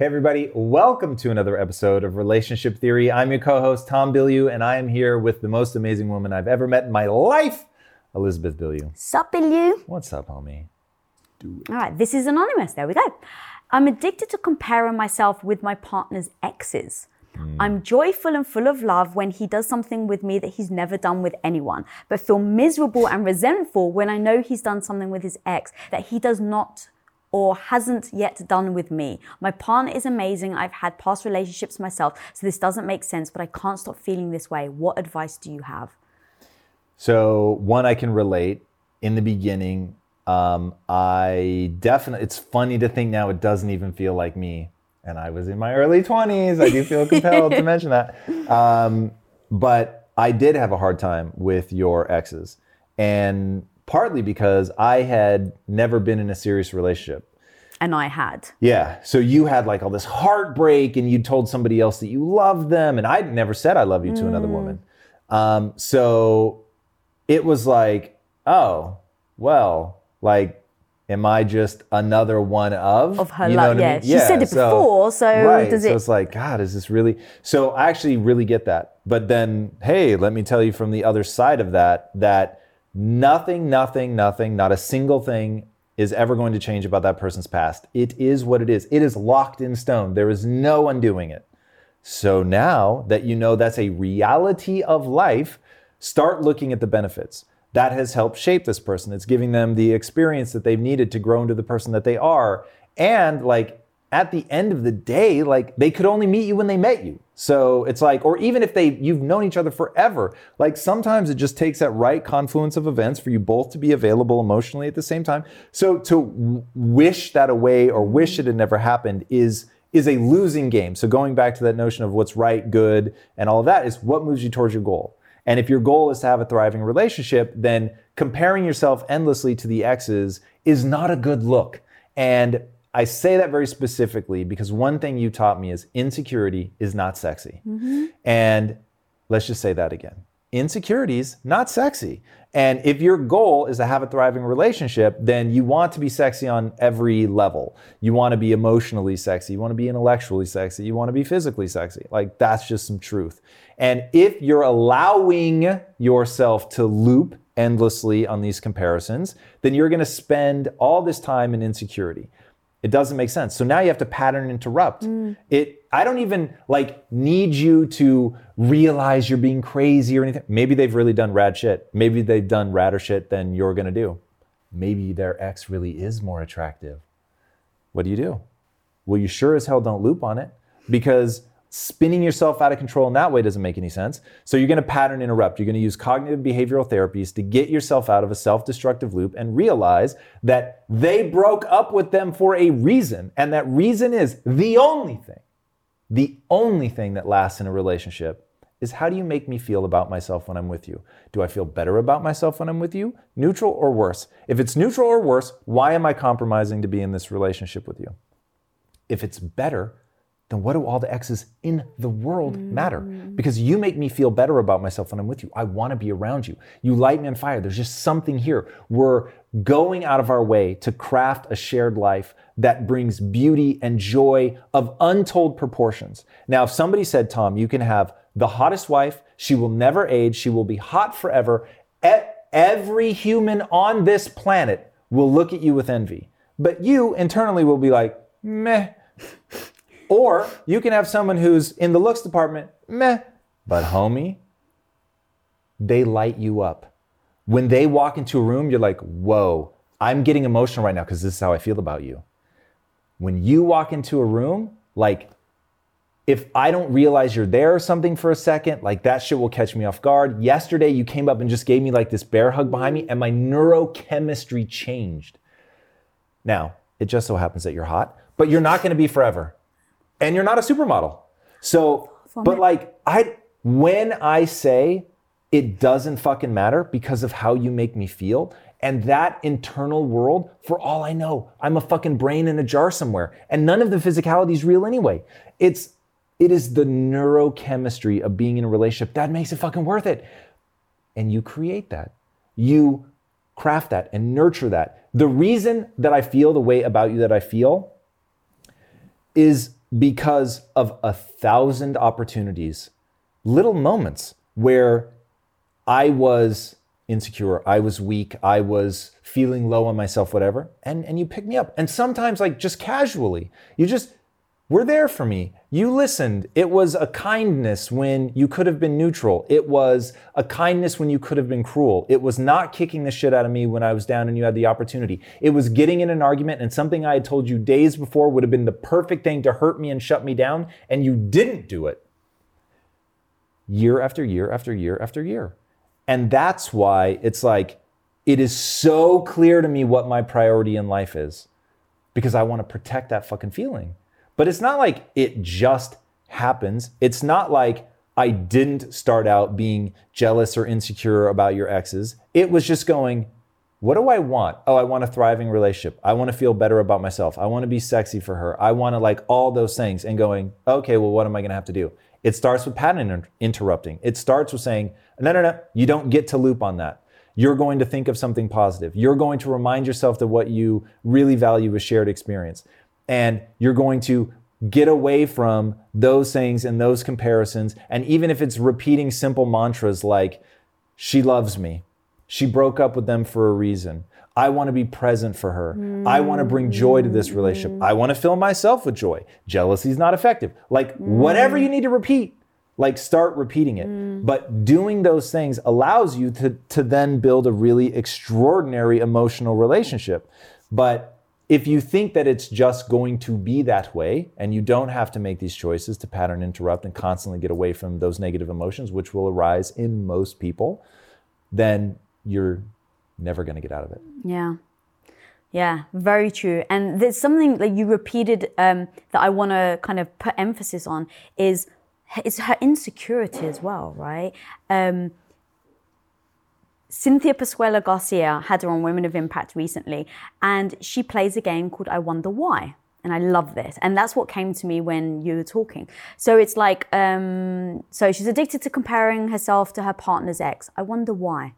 Hey, everybody, welcome to another episode of Relationship Theory. I'm your co host, Tom Bilyeu, and I am here with the most amazing woman I've ever met in my life, Elizabeth Bilyeu. Sup, Bilyeu? What's up, homie? All right, this is anonymous. There we go. I'm addicted to comparing myself with my partner's exes. Hmm. I'm joyful and full of love when he does something with me that he's never done with anyone, but feel miserable and resentful when I know he's done something with his ex that he does not or hasn't yet done with me. My partner is amazing. I've had past relationships myself, so this doesn't make sense, but I can't stop feeling this way. What advice do you have? So, one, I can relate. In the beginning, um, I definitely, it's funny to think now it doesn't even feel like me. And I was in my early 20s. I do feel compelled to mention that. Um, but I did have a hard time with your exes. And partly because I had never been in a serious relationship. And I had. Yeah. So you had like all this heartbreak and you told somebody else that you loved them. And I'd never said I love you to another woman. Um, so it was like, oh, well, like, am I just another one of? Of her You know love, what I yeah. mean? She said it before, so right. does so it's like, God, is this really? So I actually really get that. But then, hey, let me tell you from the other side of that, that nothing, nothing, nothing, not a single thing is ever going to change about that person's past. It is what it is. It is locked in stone. There is no undoing it. So now that you know that's a reality of life, start looking at the benefits. That has helped shape this person. It's giving them the experience that they've needed to grow into the person that they are. And like at the end of the day, like they could only meet you when they met you. So it's like, or even if they you've known each other forever, like sometimes it just takes that right confluence of events for you both to be available emotionally at the same time. So to w- wish that away or wish it had never happened is is a losing game. So going back to that notion of what's right, good, and all of that is what moves you towards your goal. And if your goal is to have a thriving relationship, then comparing yourself endlessly to the exes is not a good look. And I say that very specifically because one thing you taught me is insecurity is not sexy. Mm-hmm. And let's just say that again. Insecurities, not sexy. And if your goal is to have a thriving relationship, then you want to be sexy on every level. You want to be emotionally sexy. You want to be intellectually sexy. You want to be physically sexy. Like that's just some truth. And if you're allowing yourself to loop endlessly on these comparisons, then you're going to spend all this time in insecurity. It doesn't make sense. So now you have to pattern interrupt. Mm. It I don't even like need you to realize you're being crazy or anything. Maybe they've really done rad shit. Maybe they've done radder shit than you're gonna do. Maybe their ex really is more attractive. What do you do? Well, you sure as hell don't loop on it because spinning yourself out of control in that way doesn't make any sense. So you're going to pattern interrupt. You're going to use cognitive behavioral therapies to get yourself out of a self-destructive loop and realize that they broke up with them for a reason and that reason is the only thing. The only thing that lasts in a relationship is how do you make me feel about myself when I'm with you? Do I feel better about myself when I'm with you? Neutral or worse? If it's neutral or worse, why am I compromising to be in this relationship with you? If it's better, then what do all the exes in the world mm. matter? Because you make me feel better about myself when I'm with you. I want to be around you. You light me on fire. There's just something here. We're going out of our way to craft a shared life that brings beauty and joy of untold proportions. Now, if somebody said, Tom, you can have the hottest wife, she will never age, she will be hot forever, every human on this planet will look at you with envy. But you internally will be like, meh, Or you can have someone who's in the looks department, meh, but homie, they light you up. When they walk into a room, you're like, whoa, I'm getting emotional right now because this is how I feel about you. When you walk into a room, like, if I don't realize you're there or something for a second, like that shit will catch me off guard. Yesterday, you came up and just gave me like this bear hug behind me, and my neurochemistry changed. Now, it just so happens that you're hot, but you're not gonna be forever. And you're not a supermodel. So, but like, I, when I say it doesn't fucking matter because of how you make me feel, and that internal world, for all I know, I'm a fucking brain in a jar somewhere. And none of the physicality is real anyway. It's it is the neurochemistry of being in a relationship that makes it fucking worth it. And you create that. You craft that and nurture that. The reason that I feel the way about you that I feel is because of a thousand opportunities, little moments where I was insecure, I was weak, I was feeling low on myself, whatever, and, and you pick me up. And sometimes, like just casually, you just were there for me. You listened. It was a kindness when you could have been neutral. It was a kindness when you could have been cruel. It was not kicking the shit out of me when I was down and you had the opportunity. It was getting in an argument and something I had told you days before would have been the perfect thing to hurt me and shut me down, and you didn't do it. Year after year after year after year. And that's why it's like, it is so clear to me what my priority in life is because I want to protect that fucking feeling. But it's not like it just happens. It's not like I didn't start out being jealous or insecure about your exes. It was just going, what do I want? Oh, I want a thriving relationship. I want to feel better about myself. I want to be sexy for her. I want to like all those things and going, okay, well, what am I going to have to do? It starts with pattern inter- interrupting. It starts with saying, no, no, no, you don't get to loop on that. You're going to think of something positive. You're going to remind yourself that what you really value is shared experience and you're going to get away from those things and those comparisons. And even if it's repeating simple mantras like, she loves me, she broke up with them for a reason. I want to be present for her. Mm. I want to bring joy to this relationship. I want to fill myself with joy. Jealousy is not effective. Like, mm. whatever you need to repeat, like start repeating it. Mm. But doing those things allows you to, to then build a really extraordinary emotional relationship. But if you think that it's just going to be that way and you don't have to make these choices to pattern interrupt and constantly get away from those negative emotions, which will arise in most people, then you're never going to get out of it. Yeah. Yeah, very true. And there's something that you repeated um, that I want to kind of put emphasis on is is her insecurity as well, right? Um, Cynthia Pasquella Garcia had her on Women of Impact recently, and she plays a game called I Wonder Why. And I love this. And that's what came to me when you were talking. So it's like, um, so she's addicted to comparing herself to her partner's ex. I wonder why.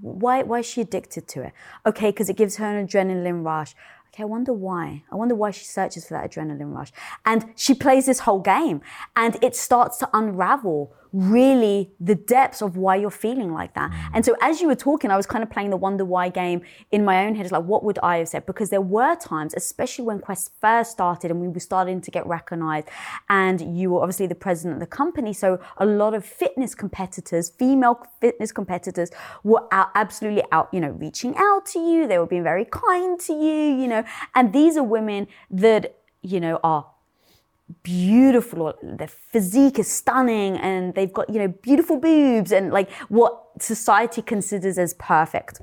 Why, why is she addicted to it? Okay, because it gives her an adrenaline rush. Okay, I wonder why. I wonder why she searches for that adrenaline rush. And she plays this whole game and it starts to unravel really the depths of why you're feeling like that. Mm. And so as you were talking, I was kind of playing the wonder why game in my own head. It's like, what would I have said? Because there were times, especially when Quest first started and we were starting to get recognized and you were obviously the president of the company. So a lot of fitness competitors, female fitness competitors were out, absolutely out, you know, reaching out to you. They were being very kind to you, you know, and these are women that, you know, are beautiful their physique is stunning and they've got you know beautiful boobs and like what society considers as perfect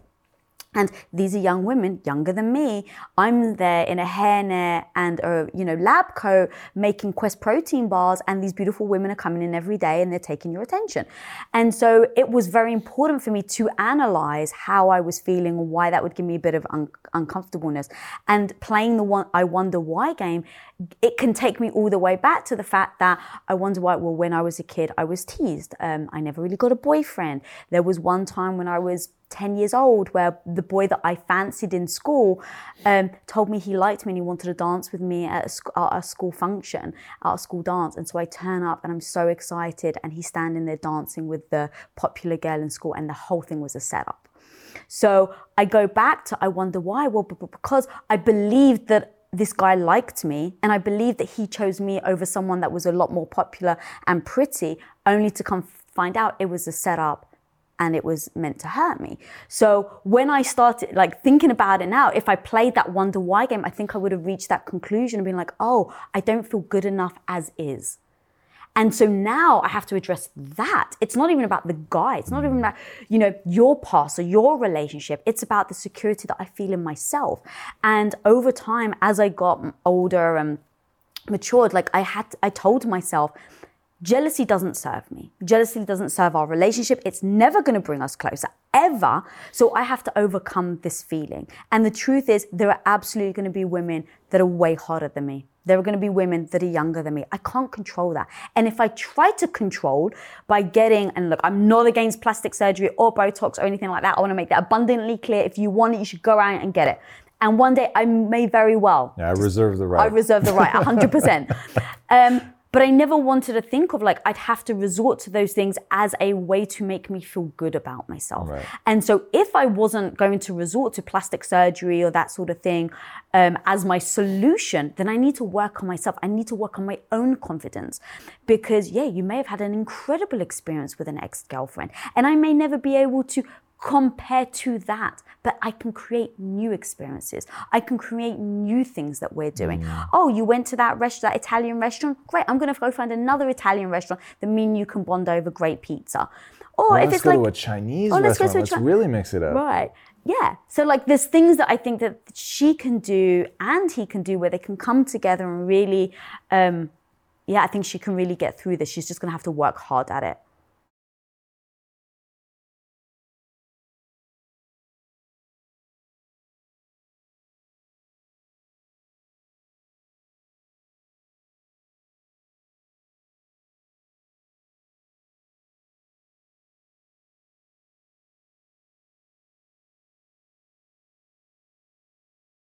and these are young women, younger than me. I'm there in a hairnet and a you know lab coat making Quest protein bars, and these beautiful women are coming in every day and they're taking your attention. And so it was very important for me to analyze how I was feeling, and why that would give me a bit of un- uncomfortableness. And playing the one I wonder why game, it can take me all the way back to the fact that I wonder why. Well, when I was a kid, I was teased. Um, I never really got a boyfriend. There was one time when I was 10 years old where the boy that I fancied in school um, told me he liked me and he wanted to dance with me at a, sc- at a, school function, at a school dance. And so I turn up and I'm so excited and he's standing there dancing with the popular girl in school and the whole thing was a setup. So I go back to, I wonder why. Well, because I believed that this guy liked me and I believed that he chose me over someone that was a lot more popular and pretty, only to come find out it was a setup and it was meant to hurt me. So when I started like thinking about it now, if I played that wonder why game, I think I would have reached that conclusion and been like, oh, I don't feel good enough as is. And so now I have to address that. It's not even about the guy. It's not even about, you know, your past or your relationship. It's about the security that I feel in myself. And over time, as I got older and matured, like I had, I told myself, Jealousy doesn't serve me. Jealousy doesn't serve our relationship. It's never going to bring us closer, ever. So I have to overcome this feeling. And the truth is, there are absolutely going to be women that are way hotter than me. There are going to be women that are younger than me. I can't control that. And if I try to control by getting, and look, I'm not against plastic surgery or Botox or anything like that. I want to make that abundantly clear. If you want it, you should go out and get it. And one day I may very well. Yeah, I reserve the right. I reserve the right, 100%. um, but I never wanted to think of like I'd have to resort to those things as a way to make me feel good about myself. Right. And so if I wasn't going to resort to plastic surgery or that sort of thing um, as my solution, then I need to work on myself. I need to work on my own confidence because yeah, you may have had an incredible experience with an ex-girlfriend and I may never be able to compare to that but I can create new experiences. I can create new things that we're doing. Mm. Oh, you went to that restaurant, that Italian restaurant? Great, I'm going to go find another Italian restaurant that me and you can bond over great pizza. Or well, if it's like, to a Chinese oh, let's restaurant, let's, let's really mix it up. Right. Yeah. So like there's things that I think that she can do and he can do where they can come together and really um, yeah, I think she can really get through this. She's just going to have to work hard at it.